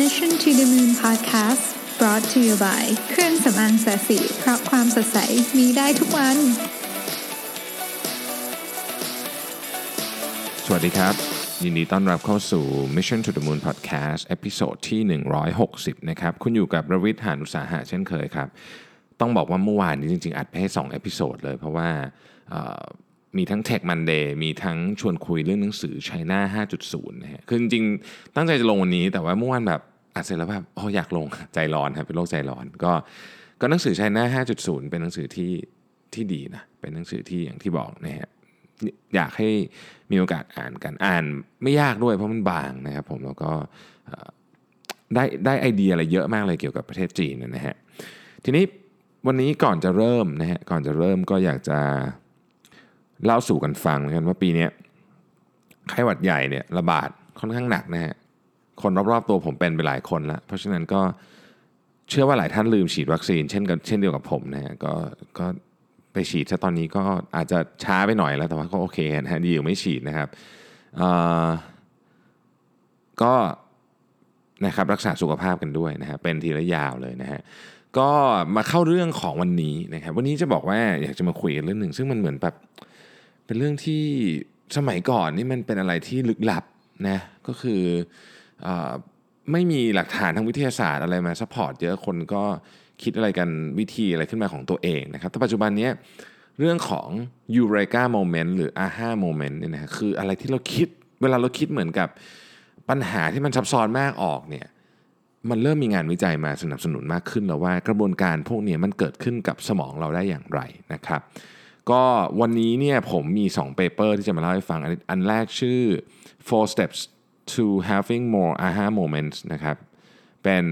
Mission to the Moon Podcast brought to you by เครื่องสำอางศศิเพราะความสดใสมีได้ทุกวัน สวัสดีครับ ยินดีต้อนรับเข้าสู่ Mission to the Moon Podcast episode ที่ 160 นะครับ คุณอยู่กับรวิศ หาญอุตสาหะเช่นเคยครับ ต้องบอกว่าเมื่อวานนี้จริง ๆ อัดไปให้2 episode เลย เพราะว่ามีทั้ง Tech Monday มีทั้งชวนคุยเรื่องหนังสือ China 5.0นะฮะคือจริงๆ ตั้งใจจะลงวันนี้แต่ว่าเมื่อวานแบบ อัดเสร็จแล้วแบบโอ้อยากลงใจร้อนครับเป็นโรคใจร้อน ก็ก็หนังสือ China 5.0 เป็นหนังสือที่ที่ดีนะเป็นหนังสือที่อย่างที่บอกนะฮะอยากให้มีโอกาสอ่านกันอ่านไม่ยากด้วยเพราะมันบางนะครับผมแล้วก็ได้ได้ไอเดียอะไรเยอะมากเลยเกี่ยวกับประเทศจีนนะฮะทีนี้วันนี้ก่อนจะเริ่มนะฮะก่อนจะเริ่มก็อยากจะเล่าสู่กันฟังกันว่าปีนี้ไข้หวัดใหญ่เนี่ยระบาดค่อนข้างหนักนะฮะ คนรอบๆตัวผมเป็นไปหลายคนแล้ว เพราะฉะนั้นก็เชื่อว่าหลายท่านลืมฉีดวัคซีน เช่นกันเช่นเดียวกับผมนะฮะก็ก็ไปฉีดซะตอนนี้ก็อาจจะช้าไปหน่อยแล้วแต่ว่าก็โอเคนะฮะดีอยู่ไม่ฉีดนะครับก็นะครับรักษาสุขภาพกันด้วยนะฮะเป็นทีละยาวเลยนะฮะก็มาเข้าเรื่องของวันนี้นะครับวันนี้จะบอกว่าอยากจะมาคุยกันเรื่องหนึ่ง ซึ่งมันเหมือนแบบเป็นเรื่องที่สมัยก่อนนี่มันเป็นอะไรที่ลึกลับนะก็คือ ไม่มีหลักฐานทางวิทยาศาสตร์อะไรมา support เยอะคนก็คิดอะไรกันวิธีอะไรขึ้นมาของตัวเองนะครับแต่ปัจจุบันนี้เรื่องของ Eureka Moment หรือ Aha Moment เนี่ยนะคืออะไรที่เราคิดเวลาเราคิดเหมือนกับปัญหาที่มันซับซ้อนมากออกเนี่ยมันเริ่มมีงานวิจัยมาสนับสนุนมากขึ้นแล้วว่ากระบวนการพวกนี้มันเกิดขึ้นกับสมองเราได้อย่างไรนะครับ ก็วันนี้เนี่ยผมมี2 paper ที่จะมาเล่าให้ฟัง อันแรกชื่อ four steps to having more aha moments นะครับ เป็น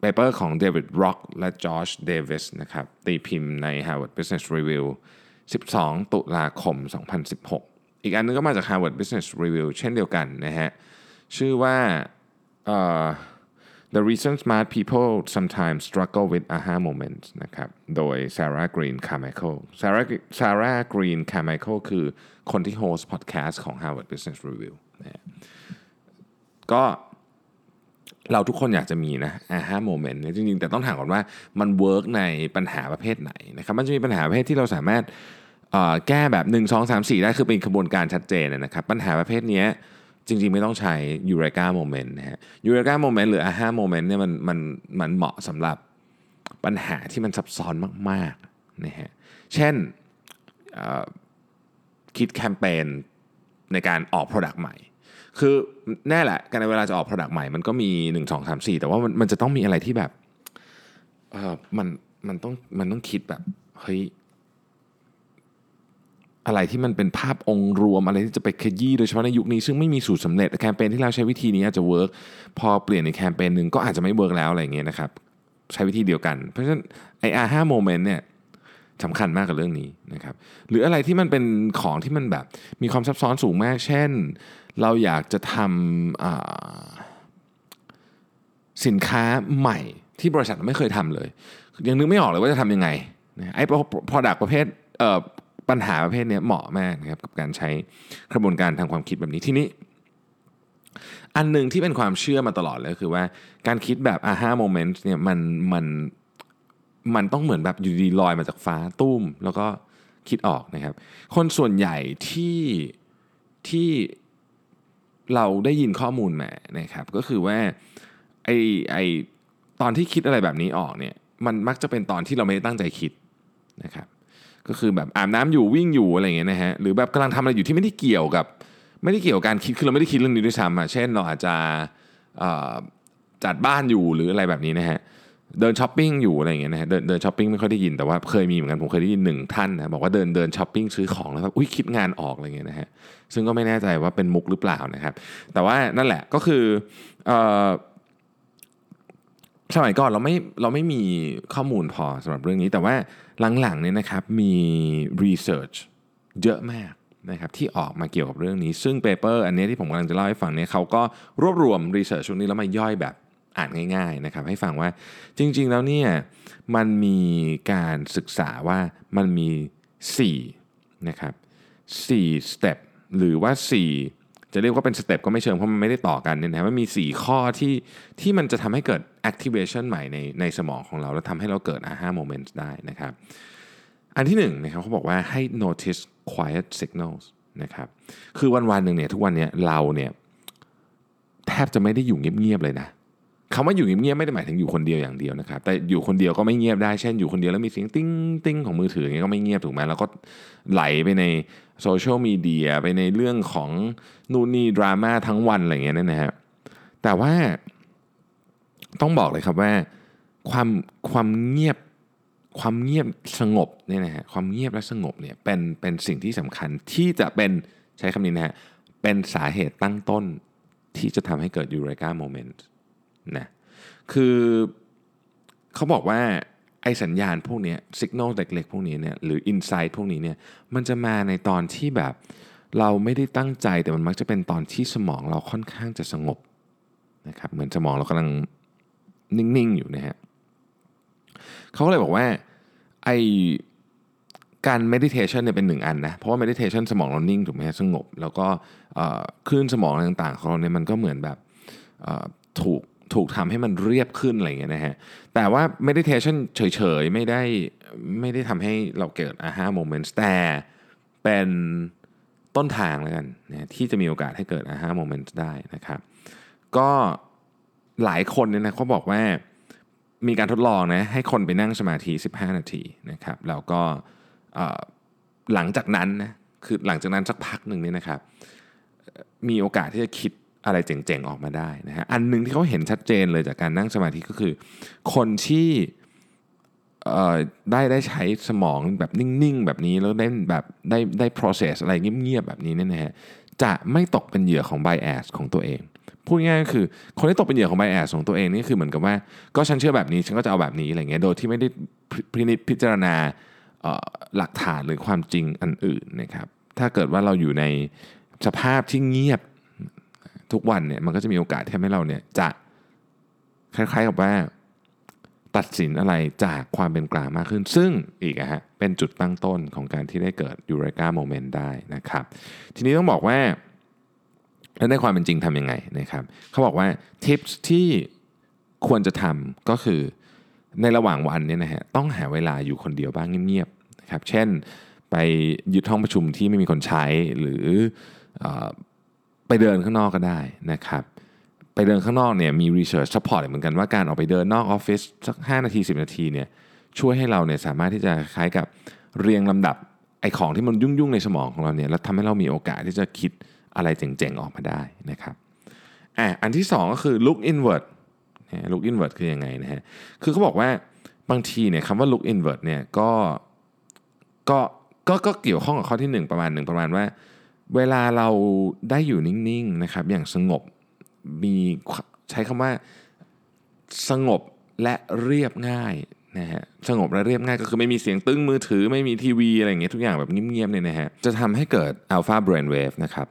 paper ของเดวิดร็อกและจอชเดวิสนะครับ ตีพิมพ์ใน Harvard Business Review 12 ตุลาคม 2016 อีกอันนึงก็มาจาก Harvard Business Review เช่นเดียวกันนะฮะ ชื่อว่า uh, The reason smart people sometimes struggle with aha moments นะครับ โดย Sarah Green Carmichael Sarah Sarah Green Carmichael คือคนที่ host พอดแคสต์ของ Harvard Business Review นะก็เราทุกคนอยากจะมีนะ aha moment เนี่ยจริงๆ แต่ต้องถามก่อนว่ามัน work ในปัญหาประเภทไหนนะครับ มันจะมีปัญหาประเภทที่เราสามารถแก้แบบ 1 2 3 4 ได้คือเป็นกระบวนการชัดเจนนะครับ ปัญหาประเภทนี้ จริงๆ ไม่ต้องใช้ Eureka Moment นะฮะ Eureka Moment หรือ Aha Moment เนี่ยมันมันมันเหมาะสำหรับปัญหาที่มันซับซ้อนมากๆนะฮะเช่นคิดแคมเปญในการออก Product ใหม่ คือแน่แหละการในเวลาจะออก Product ใหม่มันก็มี 1 2 3 4 แต่ว่ามันมันจะต้องมีอะไรที่แบบเออมันมันต้องมันต้องคิดแบบเฮ้ย อะไรที่มันเป็นภาพองค์รวมอะไรที่จะไปขยี้โดยเฉพาะในยุคนี้ซึ่งไม่มีสูตรสำเร็จแคมเปญที่เราใช้วิธีนี้อาจจะ work พอเปลี่ยนในแคมเปญหนึ่งก็อาจจะไม่ work แล้วอะไรอย่างเงี้ยนะครับใช้วิธีเดียวกัน เพราะฉะนั้นไอ้ Aha Moment เนี่ยสำคัญมากกับเรื่องนี้นะครับหรืออะไรที่มันเป็นของที่มันแบบมีความซับซ้อนสูงมาก เช่น เราอยากจะทำสินค้าใหม่ที่บริษัทไม่เคยทำเลย ยังนึกไม่ออกเลยว่าจะทำยังไงไอ้ product ประเภทเปัญหาประเภทนี้เหมาะมากนะครับกับการใช้กระบวนการทางความคิดแบบนี้ที่นี้ อันหนึ่งที่เป็นความเชื่อมาตลอดเลยคือว่าการคิดแบบ aha moment เนี่ยมันมันมันต้องเหมือนแบบอยู่ดีลอยมาจากฟ้าตุ้ม แล้วก็คิดออกนะครับ คนส่วนใหญ่ที่ที่เราได้ยินข้อมูลมานะครับ ก็คือว่าไอ้ไอ้ตอนที่คิดอะไรแบบนี้ออกเนี่ยมันมักจะเป็นตอนที่เราไม่ได้ตั้งใจคิดนะครับ ก็คือแบบอาบน้ำอยู่วิ่งอยู่อะไรอย่างเงี้ยนะฮะหรือแบบกำลังทำอะไรอยู่ที่ไม่ได้เกี่ยวกับ ไม่ได้เกี่ยวกับการคิดคือเราไม่ได้คิดเรื่องนี้ด้วยซ้ำอะเช่นเราอาจจะจัดบ้านอยู่หรืออะไรแบบนี้นะฮะเดินช้อปปิ้งอยู่อะไรอย่างเงี้ยนะฮะเดินเดินช้อปปิ้งไม่ค่อยได้ยินแต่ว่าเคยมีเหมือนกันผมเคยได้ยินหนึ่งท่านนะบอกว่าเดินเดินช้อปปิ้งซื้อของแล้วก็อุ้ยคิดงานออกอะไรเงี้ยนะฮะซึ่งก็ไม่แน่ใจว่าเป็นมุกหรือเปล่านะครับ แต่ว่านั่นแหละก็คืออ สมัยก่อนเราไม่เราไม่มีข้อมูลพอสำหรับเรื่องนี้ แต่ว่าหลังๆเนี่ยนะครับมี research เยอะมากนะครับที่ออกมาเกี่ยวกับเรื่องนี้ ซึ่ง paper อันนี้ที่ผมกำลังจะเล่าให้ฟังเนี่ยเขาก็รวบรวม research ช่วงนี้แล้วมาย่อยแบบอ่านง่าย ๆนะครับ ให้ฟังว่าจริง ๆ แล้วเนี่ยมันมีการศึกษาว่ามันมี4นะครับ4 step หรือว่า 4 จะเรียกว่าเป็นสเต็ปก็ไม่เชิงเพราะมันไม่ได้ต่อกันเนี่ยนะมันมี 4 ข้อที่ที่มันจะทำให้เกิด activation ใหม่ในในสมองของเรา แล้วทำให้เราเกิด aha moments ได้นะครับ อันที่หนึ่งนะครับเขาบอกว่าให้ notice quiet signals นะครับคือวันๆหนึ่งเนี่ยทุกวันเนี้ยเราเนี่ยแทบจะไม่ได้อยู่เงียบๆเลยนะคำว่าอยู่เงียบๆไม่ได้หมายถึงอยู่คนเดียวอย่างเดียวนะครับ แต่อยู่คนเดียวก็ไม่เงียบได้เช่นอยู่คนเดียวแล้วมีเสียงติ้งตึ้งของมือถืออย่างเงี้ยก็ไม่เงียบถูกไหมแล้วก็ไหลไปในโซเชียลมีเดียไปในเรื่องของนู่นนี่ดราม่าทั้งวันอะไรเงี้ยนะฮะแต่ว่า ต้องบอกเลยครับว่าความความเงียบความเงียบสงบเนี่ยนะฮะความเงียบและสงบเนี่ยเป็นเป็นสิ่งที่สำคัญที่จะเป็นใช้คำนี้นะฮะเป็นสาเหตุตั้งต้นที่จะทำให้เกิด Eureka moment นะคือเขาบอกว่าไอ้สัญญาณพวกนี้สัญญาณเล็กๆพวกนี้เนี่ยหรืออินไซต์พวกนี้เนี่ยมันจะมาในตอนที่แบบเราไม่ได้ตั้งใจแต่มันมักจะเป็นตอนที่สมองเราค่อนข้างจะสงบนะครับเหมือนสมองเรากำลัง นิ่งๆอยู่นะฮะเขาก็เลยบอกว่าไอการ meditation เนี่ยเป็นหนึ่งอันนะ เพราะว่า meditation สมองเรานิ่งถูกไหมสงบ แล้วก็คลื่นสมองต่างๆของเราเนี่ยมันก็เหมือนแบบถูกถูกทำให้มันเรียบขึ้นอะไรเงี้ยนะฮะ แต่ว่า meditation เฉยๆ ไม่ได้ไม่ได้ทำให้เราเกิด aha moment แต่เป็นต้นทางแล้วกันนะที่จะมีโอกาสให้เกิด aha moment ได้นะครับ ก็ หลายคนเนี่ยนะเขาบอกว่ามีการทดลองนะให้คนไปนั่งสมาธิ 15 นาทีนะครับแล้วก็หลังจากนั้นนะคือหลังจากนั้นสักพักหนึ่งเนี่ยนะครับ มีโอกาสที่จะคิดอะไรเจ๋งๆออกมาได้นะฮะอันหนึ่งที่เขาเห็นชัดเจนเลยจากการนั่งสมาธิก็คือ คนที่ได้ได้ใช้สมองแบบนิ่งๆ แบบนี้แล้วได้แบบได้ได้ process อะไรเงียบๆ แบบนี้เนี่ยนะฮะจะไม่ตกเป็นเหยื่อของ bias ของตัวเอง พูดง่ายก็คือ คนที่ตกเป็นเหยื่อของ bias ของตัวเองนี่คือเหมือนกับว่า ก็ฉันเชื่อแบบนี้ฉันก็จะเอาแบบนี้อะไรเงี้ยโดยที่ไม่ได้พินิจพิจารณาหลักฐานหรือความจริงอันอื่นนะครับถ้าเกิดว่าเราอยู่ในสภาพที่เงียบทุกวันเนี่ยมันก็จะมีโอกาสที่ให้เราเนี่ยจะคล้ายๆกับว่าตัดสินอะไรจากความเป็นกลางมากขึ้น ซึ่งอีกฮะเป็นจุดตั้งต้นของการที่ได้เกิดยูเรกาโมเมนต์ได้นะครับ ทีนี้ต้องบอกว่า แล้วในความเป็นจริงทำยังไงนะครับเขาบอกว่าทิปที่ควรจะทำก็คือในระหว่างวันเนี่ยนะฮะต้องหาเวลาอยู่คนเดียวบ้างเงียบๆนะครับเช่นไปยึดห้องประชุมที่ไม่มีคนใช้หรือไปเดินข้างนอกก็ได้นะครับไปเดินข้างนอกเนี่ยมี research support เหมือนกันว่าการออกไปเดินนอกออฟฟิศสัก 5 นาที 10 นาทีเนี่ยช่วยให้เราเนี่ยสามารถที่จะคล้ายกับเรียงลำดับไอ้ของที่มันยุ่งๆในสมองของเราเนี่ยแล้วทำให้เรามีโอกาสที่จะคิด อะไรเจ๋งๆออกมาได้นะครับอะอันที่ 2 ก็คือ look inward look inward คือยังไงนะฮะ คือเขาบอกว่าบางทีเนี่ยคำว่า look inward เนี่ยก็ก็ก็ก็เกี่ยวข้องกับข้อที่ 1 ประมาณหนึ่งประมาณว่า เวลาเราได้อยู่นิ่งๆนะครับอย่างสงบมีใช้คำว่าสงบและเรียบง่ายนะฮะสงบและเรียบง่ายก็คือไม่มีเสียงตึ้งมือถือ ไม่มีทีวีอะไรอย่างเงี้ยทุกอย่างแบบเงียบๆเนี่ยนะฮะจะทำให้เกิด alpha brain wave นะครับ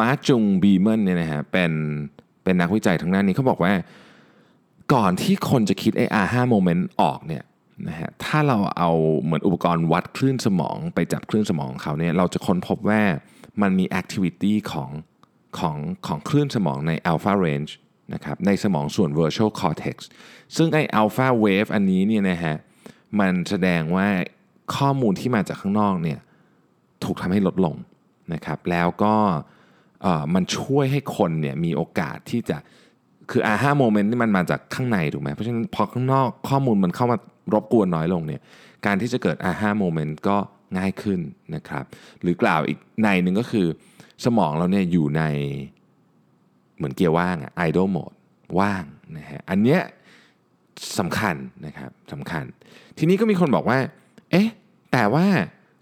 Mark Jung-Beeman เนี่ยนะฮะเป็นเป็นนักวิจัยทางด้านนี้เขาบอกว่า ก่อนที่คนจะคิดไอ้ Aha moment ออกเนี่ยนะฮะถ้าเราเอาเหมือนอุปกรณ์วัดคลื่นสมองไปจับคลื่นสมองเขาเนี่ยเราจะค้นพบว่ามันมี activity ของของของคลื่นสมองใน alpha range นะครับในสมองส่วน visual cortex ซึ่งไอ้ alpha wave อันนี้เนี่ยนะฮะมันแสดงว่าข้อมูลที่มาจากข้างนอกเนี่ยถูกทำให้ลดลงนะครับแล้วก็ มันช่วยให้คนเนี่ยมีโอกาสที่จะคืออาห้าโมเมนต์นี่มันมาจากข้างในถูกไหมเพราะฉะนั้นพอข้างนอกข้อมูลมันเข้ามารบกวนน้อยลงเนี่ยการที่จะเกิดอาห้าโมเมนต์ก็ง่ายขึ้นนะครับหรือกล่าวอีกในหนึ่งก็คือ สมองเราเนี่ยอยู่ในเหมือนเกียร์ว่างอะ idle mode ว่างนะฮะอันเนี้ยสำคัญนะครับสำคัญ ทีนี้ก็มีคนบอกว่า เอ๊ะแต่ว่า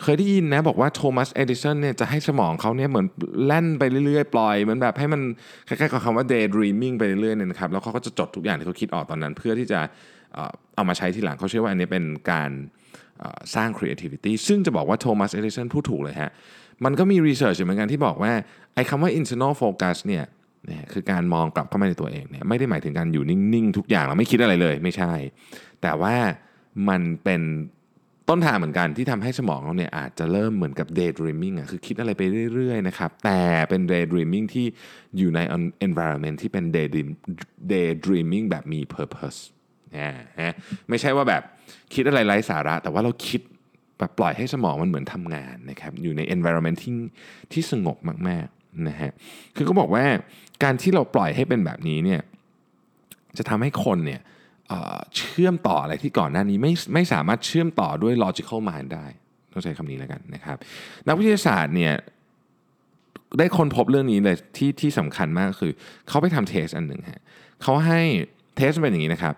เคยได้ยินนะบอกว่าโทมัสเอดิสันเนี่ยจะให้สมองเขาเนี่ยเหมือนแล่นไปเรื่อยๆ ปล่อยเหมือนแบบให้มันคล้ายๆกับคำว่า daydreaming ไปเรื่อยๆเนี่ยนะครับแล้วเขาก็จะจดทุกอย่างที่เขาคิดออกตอนนั้น เพื่อที่จะเอามาใช้ทีหลังเขาเชื่อว่าอันนี้เป็นการสร้าง creativity ซึ่งจะบอกว่าโทมัสเอดิสันพูดถูกเลยฮะมันก็มี research เหมือนกันที่บอกว่าไอ้คำว่า internal focus เนี่ยนะคือการมองกลับเข้ามาในตัวเองเนี่ยไม่ได้หมายถึงการอยู่นิ่งๆ ทุกอย่างเราไม่คิดอะไรเลยไม่ใช่ แต่ว่ามันเป็น ต้นทางเหมือนกันที่ทำให้สมองเราเนี่ยอาจจะเริ่มเหมือนกับ daydreaming อะคือคิดอะไรไปเรื่อยๆนะครับ แต่เป็น daydreaming ที่อยู่ใน environment ที่เป็น daydream daydreaming แบบมี purpose นะฮะไม่ใช่ว่าแบบคิดอะไรไร้สาระ แต่ว่าเราคิดแบบปล่อยให้สมองมันเหมือนทำงานนะครับอยู่ใน environment ที่ที่สงบมากๆนะฮะคือเขาบอกว่าการที่เราปล่อยให้เป็นแบบนี้เนี่ยจะทำให้คนเนี่ย เชื่อมต่ออะไรที่ก่อนหน้านี้ไม่ไม่สามารถเชื่อมต่อด้วย logical mind ได้ต้องใช้คำนี้แล้วกันนะครับ นักวิทยาศาสตร์เนี่ยได้ค้นพบเรื่องนี้เลยที่ที่สำคัญมากคือ เขาไปทำเทสอันหนึ่งฮะเขาให้เทสเป็นอย่างนี้นะครับ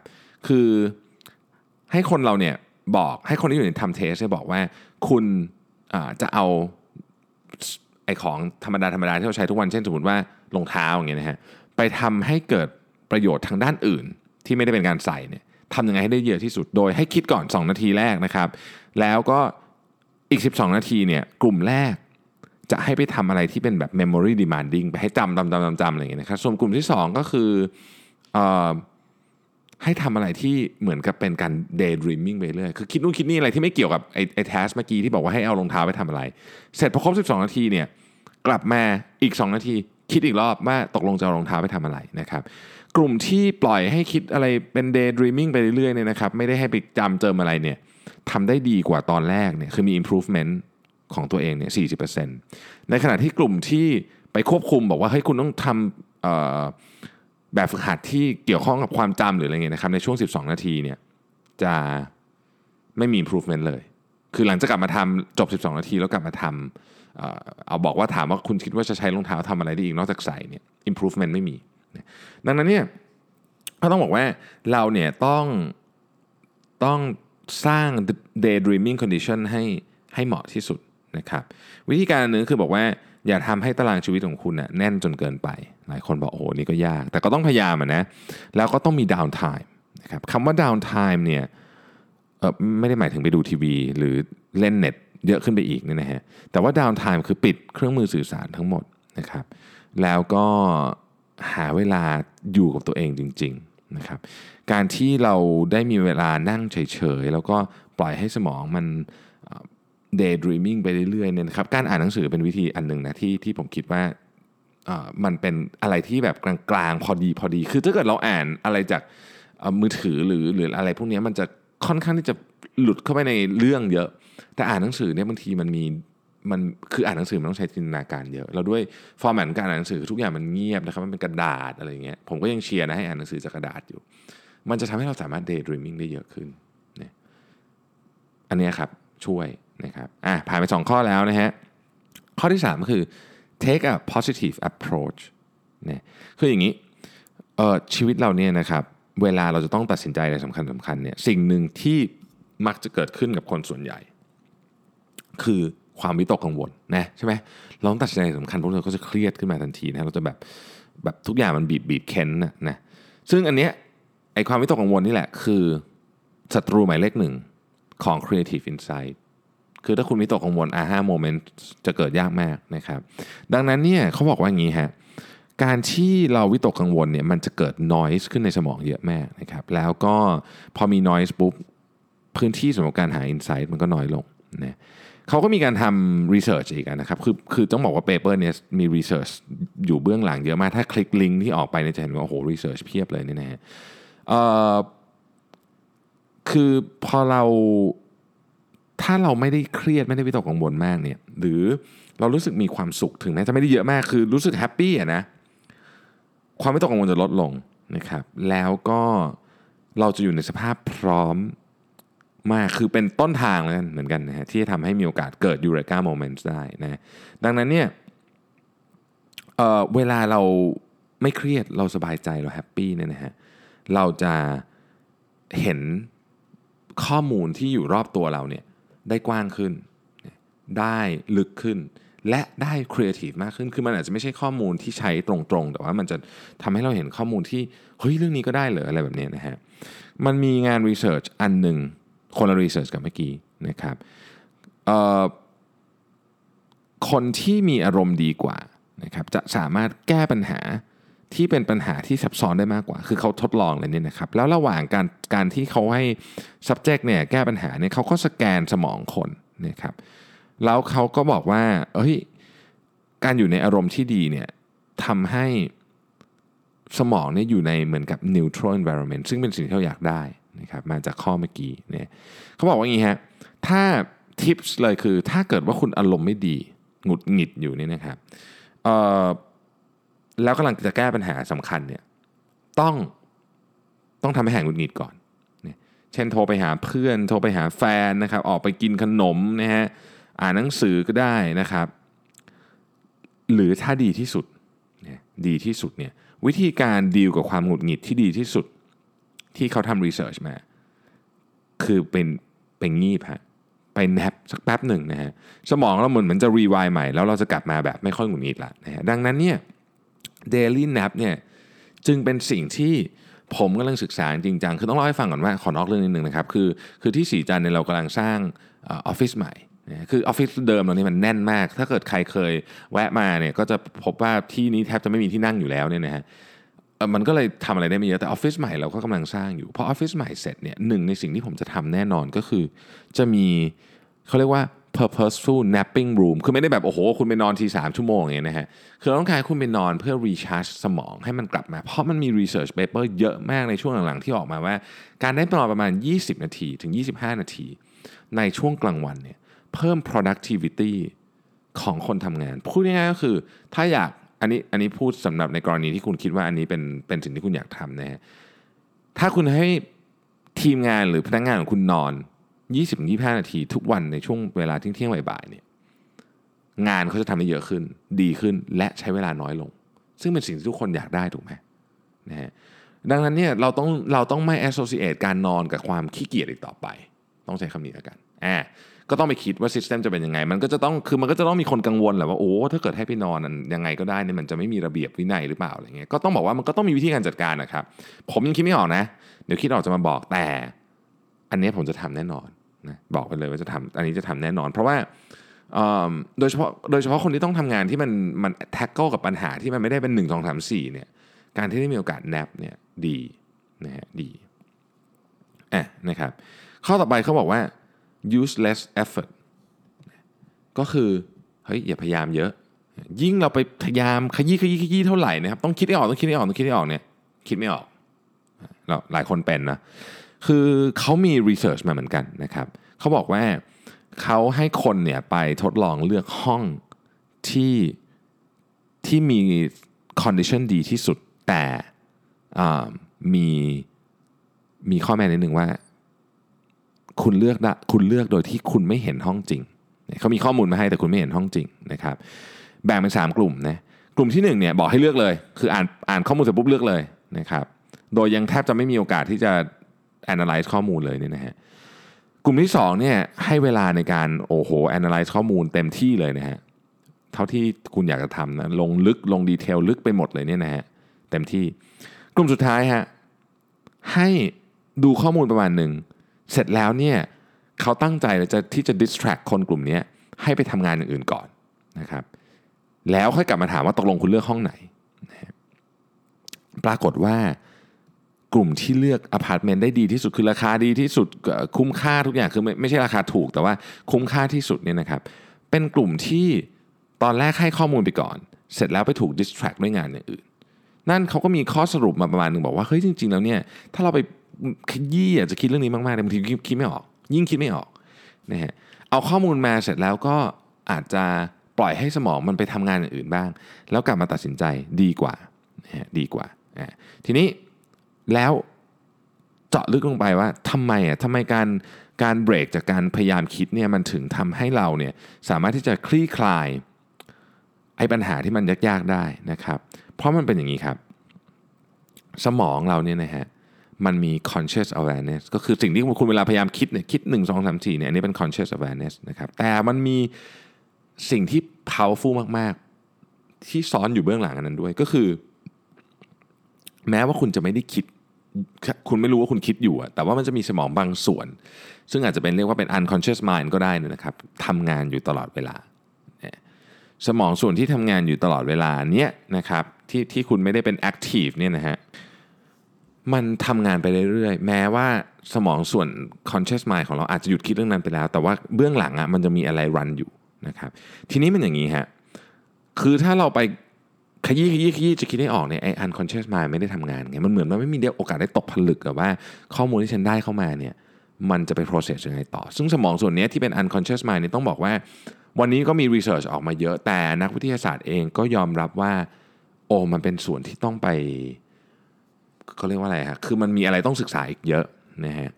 คือให้คนเราเนี่ยบอกให้คนที่อยู่ในทำเทสเนี่ยบอกว่าคุณจะเอาไอของธรรมดาธรรมดาที่เราใช้ทุกวันเช่นสมมติว่ารองเท้าอย่างเงี้ยนะฮะไปทำให้เกิดประโยชน์ทางด้านอื่น ที่ไม่ได้เป็นการใส่เนี่ยทำยังไงให้ได้เยอะที่สุดโดยให้คิดก่อน 2 นาทีแรกนะครับ แล้วก็อีก 12 นาทีเนี่ยกลุ่มแรกจะให้ไปทำอะไรที่เป็นแบบ memory demanding ไปให้จำจำจำจำจำอะไรอย่างเงี้ยนะครับส่วนกลุ่มที่ 2 ก็คืออให้ทำอะไรที่เหมือนกับเป็นการ daydreaming ไปเรื่อยคือคิดนู่นคิดนี่อะไรที่ไม่เกี่ยวกับไอ้ไอ้ task เมื่อกี้ที่บอกว่าให้เอารองเท้าไปทำอะไร เสร็จพอครบ 12 นาทีเนี่ยกลับมาอีก 2 นาทีคิดอีกรอบว่าตกลงจะเอารองเท้าไปทำอะไรนะครับ กลุ่มที่ปล่อยให้คิดอะไรเป็น daydreaming ไปเรื่อยๆเนี่ยนะครับไม่ได้ให้ไปจำเจออะไรเนี่ยทำได้ดีกว่าตอนแรกเนี่ยคือมี improvement ของตัวเองเนี่ย40%ในขณะที่กลุ่มที่ไปควบคุมบอกว่าเฮ้ยคุณต้องทำแบบฝึกหัดที่เกี่ยวข้องกับความจำหรืออะไรเงี้ยนะครับในช่วง 12 นาทีเนี่ยจะไม่มี improvement เลย คือหลังจากกลับมาทำจบ 12 นาทีแล้วกลับมาทำเอาบอกว่าถามว่าคุณคิดว่าจะใช้รองเท้าทำอะไรได้อีกนอกจากใส่เนี่ย improvement ไม่มี ดังนั้นเนี่ยก็ต้องบอกว่าเราเนี่ยต้องต้องสร้าง daydreaming condition ให้ให้เหมาะที่สุดนะครับวิธีการนึงคือบอกว่าอย่าทำให้ตารางชีวิตของคุณน่ะแน่นจนเกินไป หลายคนบอกโอ้โหนี่ก็ยาก แต่ก็ต้องพยายามนะแล้วก็ต้องมี down time นะครับคำว่า down time เนี่ยไม่ได้หมายถึงไปดูทีวี หรือเล่นเน็ตเยอะขึ้นไปอีกนี่นะฮะแต่ว่า down time คือปิดเครื่องมือสื่อสารทั้งหมดนะครับแล้วก็ หาเวลาอยู่กับตัวเองจริงๆนะครับการที่เราได้มีเวลานั่งเฉยๆ แล้วก็ปล่อยให้สมองมัน daydreaming ไปเรื่อยๆเนี่ยนะครับการอ่านหนังสือเป็นวิธีอันหนึ่งนะที่ที่ผมคิดว่ามันเป็นอะไรที่แบบกลางๆ พอดีพอดี คือถ้าเกิดเราอ่านอะไรจากมือถือหรือหรืออะไรพวกนี้มันจะค่อนข้างที่จะหลุดเข้าไปในเรื่องเยอะ แต่อ่านหนังสือเนี่ยบางทีมันมี มันคืออ่านหนังสือมันต้องใช้จินตนาการเยอะเราด้วยฟอร์แมตการอ่านหนังสือทุกอย่างมันเงียบนะครับมันเป็นกระดาษอะไรเงี้ยผมก็ยังเชียร์นะให้อ่านหนังสือจากกระดาษอยู่ มันจะทำให้เราสามารถ daydreaming ได้เยอะขึ้นเนี่ยอันนี้ครับช่วยนะครับอะผ่านไป 2 ข้อแล้วนะฮะข้อที่ 3 ก็คือ take a positive approach เนี่ยคืออย่างนี้เออชีวิตเราเนี่ยนะครับเวลาเราจะต้องตัดสินใจอะไรสำคัญสำคัญเนี่ยสิ่งหนึ่งที่มักจะเกิดขึ้นกับคนส่วนใหญ่ คือ ความวิตกกังวลนะใช่ไหมเราต้องตัดสินใจสำคัญพวกเราก็จะเครียดขึ้นมาทันทีนะเราจะแบบแบบทุกอย่างมันบีบบีบเค้นนะนะซึ่งอันเนี้ยไอความวิตกกังวลนี่แหละคือศัตรูหมายเลขหนึ่งของ Creative Insight คือถ้าคุณวิตกกังวล Aha moment จะเกิดยากมากนะครับ ดังนั้นเนี่ยเขาบอกว่าอย่างนี้ฮะการที่เราวิตกกังวลเนี่ยมันจะเกิด noise ขึ้นในสมองเยอะมากนะครับ แล้วก็พอมี noise ปุ๊บพื้นที่สำหรับการหา insight มันก็น้อยลงนะ เขาก็มีการทำ research อีกนะครับคือคือต้องบอกว่า paper เนี้ยมี research อยู่เบื้องหลังเยอะมาก ถ้าคลิกลิงก์ที่ออกไปเนี่ยจะเห็นว่าโอ้โห research เพียบเลยนี่นะฮะคือพอเราถ้าเราไม่ได้เครียดไม่ได้วิตกกังวลมากเนี่ยหรือเรารู้สึกมีความสุขถึงแม้จะไม่ได้เยอะมากคือรู้สึก happy อะนะความวิตกกังวลจะลดลงนะครับแล้วก็เราจะอยู่ในสภาพพร้อม มากคือเป็นต้นทางเลยเหมือนกันนะฮะที่จะทำให้มีโอกาสเกิด Eureka moment ได้นะดังนั้นเนี่ยเเวลาเราไม่เครียดเราสบายใจเรา happy เนี่ยนะฮะเราจะเห็นข้อมูลที่อยู่รอบตัวเราเนี่ยได้กว้างขึ้น ได้ลึกขึ้น และได้ครีเอทีฟมากขึ้น คือมันอาจจะไม่ใช่ข้อมูลที่ใช้ตรงๆ แต่ว่ามันจะทำให้เราเห็นข้อมูลที่ เฮ้ย เรื่องนี้ก็ได้เหรออะไรแบบนี้นะฮะ มันมีงาน research อันหนึ่ง คนละ research กับเมื่อกี้นะครับคนที่มีอารมณ์ดีกว่านะครับจะสามารถแก้ปัญหาที่เป็นปัญหาที่ซับซ้อนได้มากกว่า คือเขาทดลองเลยเนี่ยนะครับ แล้วระหว่างการการที่เขาให้ subject เนี่ยแก้ปัญหาเนี่ยเขาก็สแกนสมองคนนะครับ แล้วเขาก็บอกว่าเอ้ย การอยู่ในอารมณ์ที่ดีเนี่ยทำให้สมองเนี่ยอยู่ในเหมือนกับ neutral environment ซึ่งเป็นสิ่งที่เราอยากได้ นะครับมาจากข้อเมื่อกี้เนี่ยเขาบอกว่าอย่างนี้ฮะถ้าทิปส์เลยคือถ้าเกิดว่าคุณอารมณ์ไม่ดีหงุดหงิดอยู่เนี่ยนะครับเอ่อแล้วกำลังจะแก้ปัญหาสำคัญเนี่ยต้องต้องทำให้หายหงุดหงิดก่อนเนี่ยเช่นโทรไปหาเพื่อนโทรไปหาแฟนนะครับออกไปกินขนมนะฮะอ่านหนังสือก็ได้นะครับ หรือถ้าดีที่สุดดีที่สุดเนี่ยวิธีการดีลกับความหงุดหงิดที่ดีที่สุด ที่เขาทำรีเสิร์ชมา คือเป็นเป็นงีบฮะไปแนบสักแป๊บหนึ่งนะฮะสมองเราเหมือนมันจะรีวายใหม่ แล้วเราจะกลับมาแบบไม่ค่อยหงุดหงิดละนะฮะดังนั้นเนี่ย daily nap เนี่ยจึงเป็นสิ่งที่ผมกำลังศึกษาจริงจัง คือต้องเล่าให้ฟังก่อนว่าขอนอกเรื่องนิดนึงนะครับ คือคือที่สีจันเนี่ยเรากำลังสร้างออฟฟิศใหม่นะคือออฟฟิศเดิมเรานี่มันแน่นมาก ถ้าเกิดใครเคยแวะมาเนี่ยก็จะพบว่าที่นี้แทบจะไม่มีที่นั่งอยู่แล้วเนี่ยนะฮะ มันก็เลยทำอะไรได้ไม่เยอะแต่ออฟฟิศใหม่เราก็กำลังสร้างอยู่พอออฟฟิศใหม่เสร็จเนี่ยหนึ่งในสิ่งที่ผมจะทำแน่นอนก็คือ จะมีเขาเรียกว่า purposeful napping room คือไม่ได้แบบ โอ้โห คุณไปนอนทีสามชั่วโมงอย่างเงี้ยนะฮะ คือเราต้องการให้คุณไปนอนเพื่อ recharge สมองให้มันกลับมา เพราะมันมี research paper เยอะมากในช่วงหลังๆ ที่ออกมาว่า การได้นอนประมาณ 20 นาทีถึง 25 นาที ในช่วงกลางวันเนี่ยเพิ่ม productivity ของคนทำงาน พูดง่ายๆก็คือ ถ้าอยาก อันนี้อันนี้พูดสำหรับในกรณีที่คุณคิดว่าอันนี้เป็นเป็นสิ่งที่คุณอยากทำนะฮะถ้าคุณให้ทีมงานหรือพนักงานของคุณนอน 20-25 นาทีทุกวันในช่วงเวลาเที่ยงๆบ่ายๆเนี่ยงานเขาจะทำได้เยอะขึ้น ดีขึ้นและใช้เวลาน้อยลง ซึ่งเป็นสิ่งที่ทุกคนอยากได้ถูกไหมนะฮะดังนั้นเนี่ยเราต้องเราต้องไม่ associate การนอนกับความขี้เกียจอีกต่อไป ต้องใช้คำนี้แล้วกันอ่า ก็ต้องไปคิดว่า system จะเป็นยังไง มันก็จะต้องคือมันก็จะต้องมีคนกังวลแหละว่าโอ้ถ้าเกิดให้ไปนอนยังไงก็ได้เนี่ยมันจะไม่มีระเบียบวินัยหรือเปล่าอะไรเงี้ยก็ต้องบอกว่ามันก็ต้องมีวิธีการจัดการนะครับผมยังคิดไม่ออกนะ เดี๋ยวคิดออกจะมาบอกแต่ อันนี้ผมจะทำแน่นอนนะบอกไปเลยว่าจะทำอันนี้จะทำแน่นอน เพราะว่าโดยเฉพาะโดยเฉพาะคนที่ต้องทำงานที่มันมันแท็กเกิลกับปัญหาที่มันไม่ได้เป็น 1 2 3 4เนี่ยการที่ได้มีโอกาสแนบเนี่ยดีนะฮะดีอะนะครับข้อต่อไปเขาบอกว่า use less effort ก็คือเฮ้ยอย่าพยายามเยอะ ยิ่งเราไปพยายามขยี้ขยี้ขยี้เท่าไหร่นะครับต้องคิดให้ออกต้องคิดให้ออกต้องคิดให้ออกเนี่ยคิดไม่ออกเราหลายคนเป็นนะคือเขามี research มาเหมือนกันนะครับเขาบอกว่าเขาให้คนเนี่ยไปทดลองเลือกห้องที่ที่มี condition ดีที่สุดแต่อ่ามีมีข้อแม้นิดหนึ่งว่า คุณเลือกได้คุณเลือกโดยที่คุณไม่เห็นห้องจริงเขามีข้อมูลมาให้แต่คุณไม่เห็นห้องจริงนะครับแบ่งเป็นสามกลุ่มนะกลุ่มที่หนึ่งเนี่ยบอกให้เลือกเลย คืออ่านอ่านข้อมูลเสร็จปุ๊บเลือกเลยนะครับโดยยังแทบจะไม่มีโอกาสที่จะ analyze ข้อมูลเลยเนี่ยนะฮะกลุ่มที่2เนี่ยให้เวลาในการโอ้โห analyze ข้อมูลเต็มที่เลยนะฮะเท่าที่คุณอยากจะทำนะลงลึกลง detail ลึกไปหมดเลยเนี่ยนะฮะเต็มที่ กลุ่มสุดท้ายฮะให้ดูข้อมูลประมาณหนึ่ง เสร็จแล้วเนี่ยเขาตั้งใจจะที่จะ distract คนกลุ่มนี้ให้ไปทำงานอย่างอื่นก่อนนะครับแล้วค่อยกลับมาถามว่าตกลงคุณเลือกห้องไหนนะปรากฏว่ากลุ่มที่เลือกอพาร์ตเมนต์ได้ดีที่สุดคือราคาดีที่สุดคุ้มค่าทุกอย่างคือไม่ไม่ใช่ราคาถูกแต่ว่าคุ้มค่าที่สุดเนี่ยนะครับเป็นกลุ่มที่ตอนแรกให้ข้อมูลไปก่อน เสร็จแล้วไปถูก distract ด้วยงานอย่างอื่น นั่นเขาก็มีข้อสรุปมาประมาณหนึ่งบอกว่าเฮ้ยจริง ๆ แล้วเนี่ยถ้าเราไป ขยี้อะจะคิดเรื่องนี้มากๆเนี่บางทีคิดไม่ออก ยิ่งคิดไม่ออกนะฮะเอาข้อมูลมาเสร็จแล้วก็อาจจะปล่อยให้สมองมันไปทำงานอย่างอื่นบ้าง แล้วกลับมาตัดสินใจดีกว่านะฮะดีกว่าอะทีนี้แล้วเจาะลึกลงไปว่าทำไมอะทำไมการการเบรกจากการพยายามคิดเนี่ยมันถึงทำให้เราเนี่ยสามารถที่จะคลี่คลายไอ้ปัญหาที่มันยากๆได้นะครับ เพราะมันเป็นอย่างนี้ครับ สมองเราเนี่ยนะฮะ มันมี conscious awareness ก็คือสิ่งที่คุณเวลาพยายามคิดเนี่ยคิด 1 2 3 4เนี่ยอันนี้เป็น conscious awareness นะครับแต่มันมีสิ่งที่ powerful มาก ๆ ที่ซ้อนอยู่เบื้องหลังอันนั้นด้วยก็คือ แม้ว่าคุณจะไม่ได้คิด คุณไม่รู้ว่าคุณคิดอยู่แต่ว่ามันจะมีสมองบางส่วน ซึ่งอาจจะเป็นเรียกว่าเป็น unconscious mind ก็ได้นะครับทำงานอยู่ตลอดเวลา สมองส่วนที่ทำงานอยู่ตลอดเวลาเนี้ยนะครับที่ที่คุณไม่ได้เป็น active เนี่ยนะฮะ มันทำงานไปเรื่อยๆ แม้ว่าสมองส่วน conscious mind ของเราอาจจะหยุดคิดเรื่องนั้นไปแล้ว แต่ว่าเบื้องหลังอะ่ะมันจะมีอะไรรันอยู่นะครับ ทีนี้มันอย่างนี้ฮะ คือถ้าเราไปขยี้ขยี้ขยี้จะคิดให้ออกเนี่ยไอ้ unconscious mind ไม่ได้ทำงานไง มันเหมือนมันไม่มีโอกาสได้ตกผลึกกับว่าข้อมูลที่ฉันได้เข้ามาเนี่ย มันจะไป process ยังไงต่อ ซึ่งสมองส่วนนี้ที่เป็น unconscious mind เนี่ยต้องบอกว่า วันนี้ก็มี research ออกมาเยอะ แต่นักวิทยาศาสตร์เองก็ยอมรับว่า โอ้มันเป็นส่วนที่ต้องไป เขาเรียกว่าอะไรฮะคือมันมีอะไรต้องศึกษาอีกเยอะนะฮะ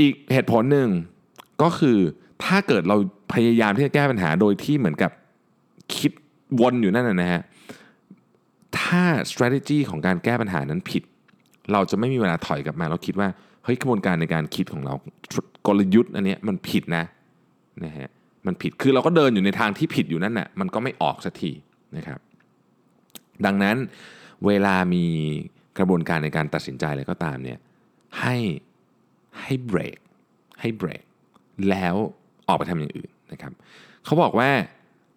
อีกเหตุผลหนึ่งก็คือถ้าเกิดเราพยายามที่จะแก้ปัญหาโดยที่เหมือนกับคิดวนอยู่นั่นนะฮะถ้า strategy ของการแก้ปัญหานั้นผิด เราจะไม่มีเวลาถอยกลับมาเราคิดว่าเฮ้ยกระบวนการในการคิดของเรากลยุทธ์อันนี้มันผิดนะนะฮะมันผิดคือเราก็เดินอยู่ในทางที่ผิดอยู่นั่นน่ะมันก็ไม่ออกสักทีนะครับ ดังนั้นเวลามี กระบวนการในการตัดสินใจอะไรก็ตามเนี่ยให้ให้เบรกให้เบรกแล้วออกไปทำอย่างอื่นนะครับเขาบอกว่า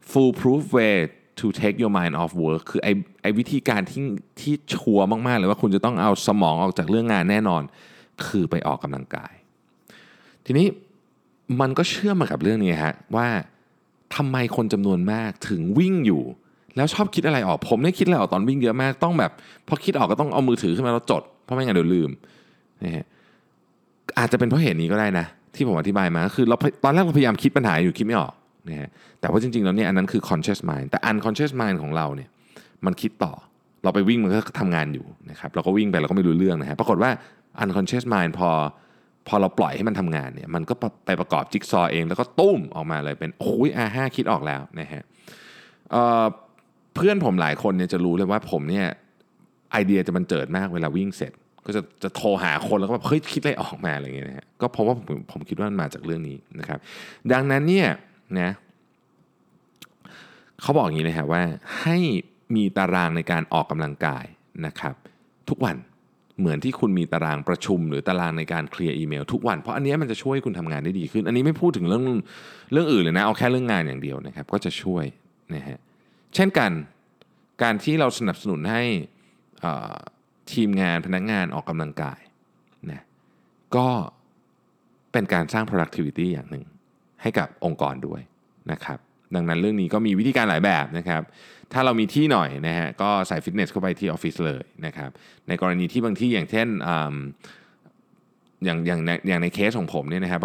full proof way to take your mind off work คือไอ้ไอ้วิธีการที่ที่ชัวร์มาก ๆ เลยว่าคุณจะต้องเอาสมองออกจากเรื่องงานแน่นอน คือไปออกกำลังกาย ทีนี้มันก็เชื่อมมากับเรื่องนี้ฮะว่าทำไมคนจำนวนมากถึงวิ่งอยู่ แล้วชอบคิดอะไรออก ผมเนี่ยคิดอะไรออกตอนวิ่งเยอะมากต้องแบบพอคิดออกก็ต้องเอามือถือขึ้นมาแล้วจด เพราะไม่งั้นเดี๋ยวลืมนะฮะอาจจะเป็นเพราะเหตุนี้ก็ได้นะ ที่ผมอธิบายมาคือเราตอนแรกเราพยายามคิดปัญหาอยู่คิดไม่ออกนะฮะแต่ว่าจริงๆแล้วเนี่ยอันนั้นคือ conscious mind แต่ unconscious mind ของเราเนี่ยมันคิดต่อเราไปวิ่งมันก็ทำงานอยู่นะครับเราก็วิ่งไปเราก็ไม่รู้เรื่องนะฮะปรากฏว่า unconscious mind พอพอเราปล่อยให้มันทำงานเนี่ยมันก็ไปประกอบจิ๊กซอว์เอง แล้วก็ตุ้มออกมาเลยเป็นโอ้ยอาห้าคิดออกแล้วนะฮะ เพื่อนผมหลายคนเนี่ยจะรู้เลยว่าผมเนี่ยไอเดียจะมันเจิดมากเวลาวิ่งเสร็จ ก็จะจะโทรหาคนแล้วก็แบบเฮ้ยคิดอะไรออกมาอะไรอย่างเงี้ยนะฮะก็เพราะว่าผมผมคิดว่ามันมาจากเรื่องนี้นะครับ ดังนั้นเนี่ยนะเขาบอกอย่างนี้เลยครับว่าให้มีตารางในการออกกำลังกายนะครับ ทุกวันเหมือนที่คุณมีตารางประชุม หรือตารางในการเคลียร์อีเมลทุกวัน เพราะอันนี้มันจะช่วยคุณทำงานได้ดีขึ้น อันนี้ไม่พูดถึงเรื่องเรื่องอื่นเลยนะเอาแค่เรื่องงานอย่างเดียวนะครับ ก็จะช่วยนะฮะ เช่นกันการที่เราสนับสนุนให้ทีมงานพนักงานออกกำลังกายนะก็เป็นการสร้าง productivity อย่างหนึ่งให้กับองค์กรด้วยนะครับดังนั้นเรื่องนี้ก็มีวิธีการหลายแบบนะครับ ถ้าเรามีที่หน่อยนะฮะก็ใส่ฟิตเนสเข้าไปที่ออฟฟิศเลยนะครับ ในกรณีที่บางที่อย่างเช่น อย่างอย่างในอย่างในเคสของผมเนี่ยนะครับ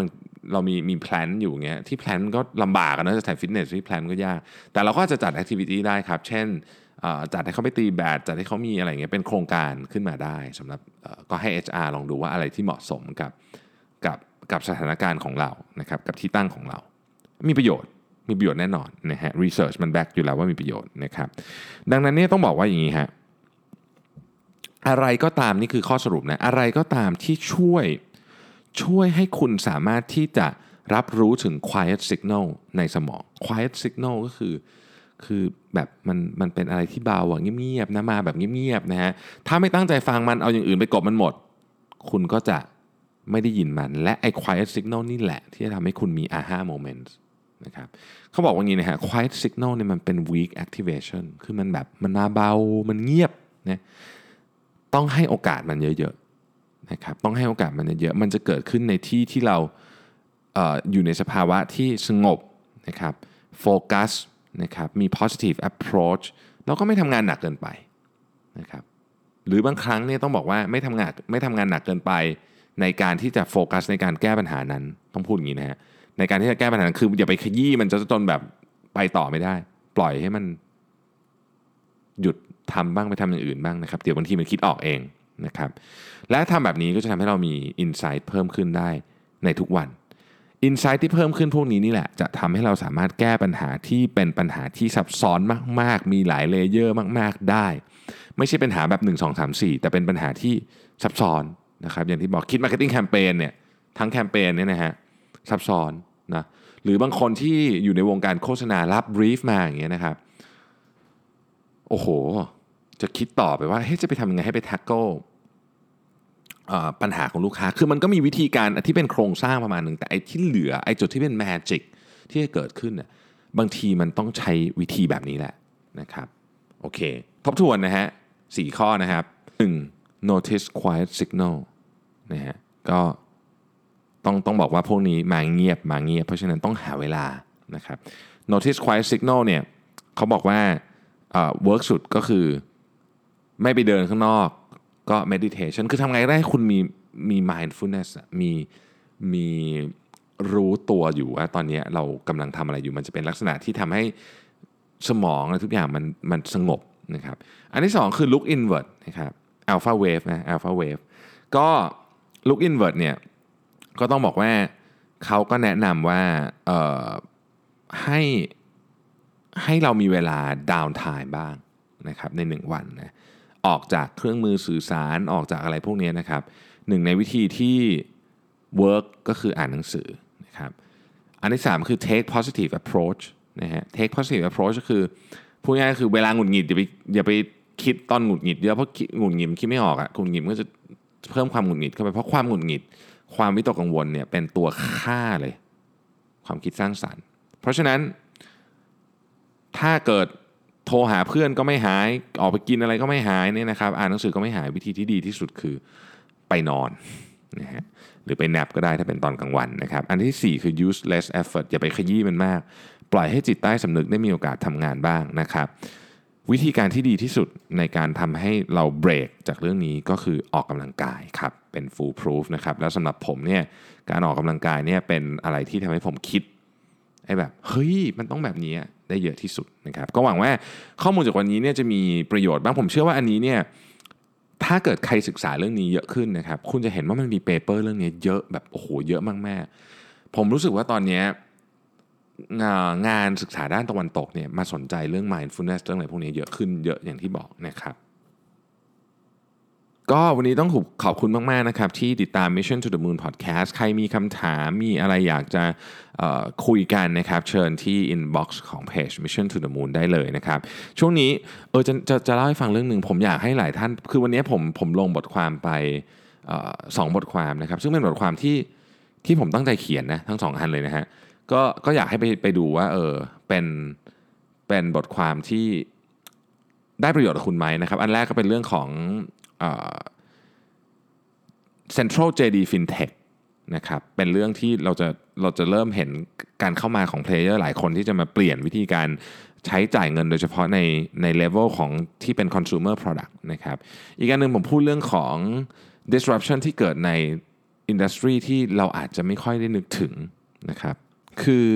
เรามีมี plant อยู่เงี้ยที่ plant ก็ลำบากนะจะใส่ฟิตเนสที่ plant ก็ยาก แต่เราก็จะจัด activity ได้ครับ เช่นจัดให้เขาไปตีแบดจัดให้เขามีอะไรเงี้ยเป็นโครงการขึ้นมาได้สำหรับก็ให้ HR ลองดูว่าอะไรที่เหมาะสมกับกับกับสถานการณ์ของเรานะครับกับที่ตั้งของเรา มีประโยชน์มีประโยชน์แน่นอนนะฮะ research มัน back อยู่แล้วว่ามีประโยชน์นะครับดังนั้นเนี่ยต้องบอกว่าอย่างนี้ฮะ อะไรก็ตามนี่คือข้อสรุปนะอะไรก็ตามที่ช่วยช่วยให้คุณสามารถที่จะรับรู้ถึง quiet signal ในสมอง quiet signal ก็คือ คือแบบมันมันเป็นอะไรที่เบาอะเงียบๆนะมาแบบเงียบๆนะฮะถ้าไม่ตั้งใจฟังมันเอาอย่างอื่นไปกบมันหมด คุณก็จะไม่ได้ยินมัน และไอ้ quiet signal นี่แหละ ที่จะทำให้คุณมี aha moments นะครับเขาบอกว่างี้นะฮะ quiet signal เนี่ยมันเป็น weak activation คือมันแบบมันมาเบามันเงียบนะ ต้องให้โอกาสมันเยอะๆนะครับต้องให้โอกาสมันเยอะๆมันจะเกิดขึ้นในที่ที่เราเอออยู่ในสภาวะที่สงบนะครับโฟกัสนะครับมี positive approach แล้วก็ไม่ทำงานหนักเกินไปนะครับหรือบางครั้งเนี่ยต้องบอกว่าไม่ทำงานไม่ทำงานหนักเกินไป ในการที่จะโฟกัสในการแก้ปัญหานั้นต้องพูดอย่างนี้นะฮะในการที่จะแก้ปัญหาคืออย่าไปขยี้มันจะจนแบบไปต่อไม่ได้ ปล่อยให้มันหยุด ทำบ้างไปทำอย่างอื่นบ้างนะครับ เดี๋ยวบางทีมันคิดออกเองนะครับ และทำแบบนี้ก็จะทำให้เรามี insight เพิ่มขึ้นได้ในทุกวัน insight ที่เพิ่มขึ้นพวกนี้นี่แหละ จะทำให้เราสามารถแก้ปัญหาที่เป็นปัญหาที่ซับซ้อนมาก ๆ มีหลาย layer มาก ๆ ได้ ไม่ใช่ปัญหาแบบ 1 2 3 4 แต่เป็นปัญหาที่ซับซ้อนนะครับอย่างที่บอกคิด marketing แคมเปญเนี่ยทั้งแคมเปญเนี่ยนะฮะซับซ้อนนะหรือบางคนที่อยู่ในวงการโฆษณารับ brief มาอย่างเงี้ยนะครับ อ้โห จะคิดต่อไปว่าเฮ้ยจะไปทำยังไงให้ไป tackle ปัญหาของลูกค้า คือมันก็มีวิธีการที่เป็นโครงสร้างประมาณหนึ่งแต่ไอ้ที่เหลือไอ้จุดที่เป็น magic ที่จะเกิดขึ้นเนี่ยบางทีมันต้องใช้วิธีแบบนี้แหละนะครับโอเค ทบทวนนะฮะสี่ข้อนะครับ 1. notice quiet signal นะฮะก็ต้องต้องบอกว่าพวกนี้มาเงียบมาเงียบ เพราะฉะนั้นต้องหาเวลานะครับ notice quiet signal เนี่ยเขาบอกว่า เอ่อ work สุดก็คือไม่ไปเดินข้างนอกก็ meditation คือทำไงได้ให้คุณมีมี mindfulness อะมีมีรู้ตัวอยู่ว่าตอนนี้เรากำลังทำอะไรอยู่มันจะเป็นลักษณะที่ทำให้สมองอะไรทุกอย่างมันมันสงบนะครับ อันที่สองคือ look inward นะครับ alpha wave นะ alpha wave ก็ look inward เนี่ยก็ต้องบอกว่าเขาก็แนะนำว่าเอ่อให้ ให้เรามีเวลา down time บ้างนะครับในหนึ่งวันนะออกจากเครื่องมือสื่อสารออกจากอะไรพวกนี้นะครับหนึ่งในวิธีที่ work ก็คืออ่านหนังสือนะครับอันที่ 3 คือ take positive approach นะฮะ take positive approach ก็คือพูดง่ายๆคือเวลาหงุดหงิดอย่าไปอย่าไปคิดตอนหงุดหงิดเยอะเพราะหงุดหงิดคิดไม่ออกอะหงุดหงิดก็จะเพิ่มความหงุดหงิดเข้าไปเพราะความหงุดหงิด ความวิตกกังวลเนี่ยเป็นตัวฆ่าเลย ความคิดสร้างสรรค์ เพราะฉะนั้น ถ้าเกิดโทรหาเพื่อนก็ไม่หาย ออกไปกินอะไรก็ไม่หายเนี่ยนะครับ อ่านหนังสือก็ไม่หายวิธีที่ดีที่สุดคือไปนอนนะฮะหรือไปแนบก็ได้ถ้าเป็นตอนกลางวันนะครับ อันที่ 4 คือ use less effort อย่าไปขยี้มันมาก ปล่อยให้จิตใต้สำนึกได้มีโอกาสทำงานบ้างนะครับ วิธีการที่ดีที่สุดในการทำให้เราเบรกจากเรื่องนี้ก็คือออกกำลังกายครับ เป็น full proof นะครับ แล้วสำหรับผมเนี่ยการออกกำลังกายเนี่ยเป็นอะไรที่ทำให้ผมคิดไอ้แบบเฮ้ยมันต้องแบบนี้ ได้เยอะที่สุดนะครับก็หวังว่าข้อมูลจากวันนี้เนี่ยจะมีประโยชน์บ้างผมเชื่อว่าอันนี้เนี่ยถ้าเกิดใครศึกษาเรื่องนี้เยอะขึ้นนะครับคุณจะเห็นว่ามันมีเปเปอร์เรื่องนี้เยอะแบบโอ้โหเยอะมากๆ ผมรู้สึกว่าตอนนี้งางานศึกษาด้านตะวันตกเนี่ยมาสนใจเรื่อง mindfulness เรื่องอะไรพวกนี้เยอะขึ้นเยอะอย่างที่บอกนะครับ ก็วันนี้ต้องขอบขอบคุณมาก ๆ นะครับ ที่ติดตาม Mission to the Moon Podcast ใครมีคำถามมีอะไรอยากจะคุยกันนะครับ เชิญที่ inbox ของเพจ Mission to the Moon ได้เลยนะครับ ช่วงนี้เออจะจะจะเล่าให้ฟังเรื่องหนึ่งผมอยากให้หลายท่าน คือวันนี้ผมผมลงบทความไปออสองบทความนะครับ ซึ่งเป็นบทความที่ที่ผมตั้งใจเขียนนะทั้งสองอันเลยนะฮะก็ก็อยากให้ไปไปดูว่าเออเป็นเป็นบทความที่ได้ประโยชน์กับคุณไหมนะครับ อันแรกก็เป็นเรื่องของ Central JD FinTech นะครับเป็นเรื่องที่เราจะเราจะเริ่มเห็นการเข้ามาของ player หลายคนที่จะมาเปลี่ยนวิธีการใช้จ่ายเงินโดยเฉพาะในในเลเวลของที่เป็น consumer product นะครับอีกอันหนึ่งผมพูดเรื่องของ disruption ที่เกิดใน industry ที่เราอาจจะไม่ค่อยได้นึกถึงนะครับคือ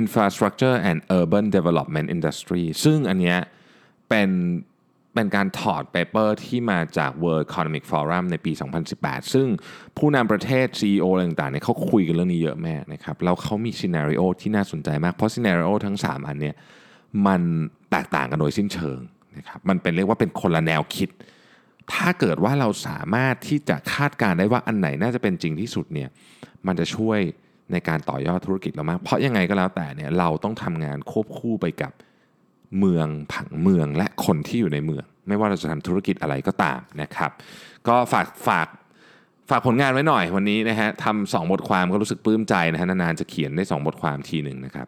infrastructure and urban development industry ซึ่งอันเนี้ยเป็น เป็นการถอด paper ที่มาจาก World Economic Forum ในปี 2018 ซึ่งผู้นำประเทศ CEO อะไรต่างๆเนี่ยเขาคุยกันเรื่องนี้เยอะมากนะครับ แล้วเขามี scenario ที่น่าสนใจมาก เพราะ scenario ทั้ง 3 อันเนี่ยมันแตกต่างกันโดยสิ้นเชิงนะครับ มันเป็นเรียกว่าเป็นคนละแนวคิด ถ้าเกิดว่าเราสามารถที่จะคาดการณ์ได้ว่าอันไหนน่าจะเป็นจริงที่สุดเนี่ย มันจะช่วยในการต่อยอดธุรกิจเรามาก เพราะยังไงก็แล้วแต่เนี่ยเราต้องทำงานควบคู่ไปกับ เมืองผังเมืองและคนที่อยู่ในเมือง ไม่ว่าเราจะทำธุรกิจอะไรก็ตามนะครับ ก็ฝากฝากฝากผลงานไว้หน่อยวันนี้นะฮะทำสองบทความก็รู้สึกปลื้มใจนะฮะนานๆจะเขียนได้ 2 บทความทีหนึ่งนะครับ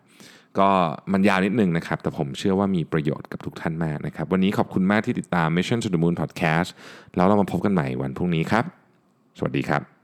ก็มันยาวนิดนึงนะครับ แต่ผมเชื่อว่ามีประโยชน์กับทุกท่านมากนะครับ วันนี้ขอบคุณมากที่ติดตาม Mission to the Moon Podcast แล้วเรามาพบกันใหม่วันพรุ่งนี้ครับ สวัสดีครับ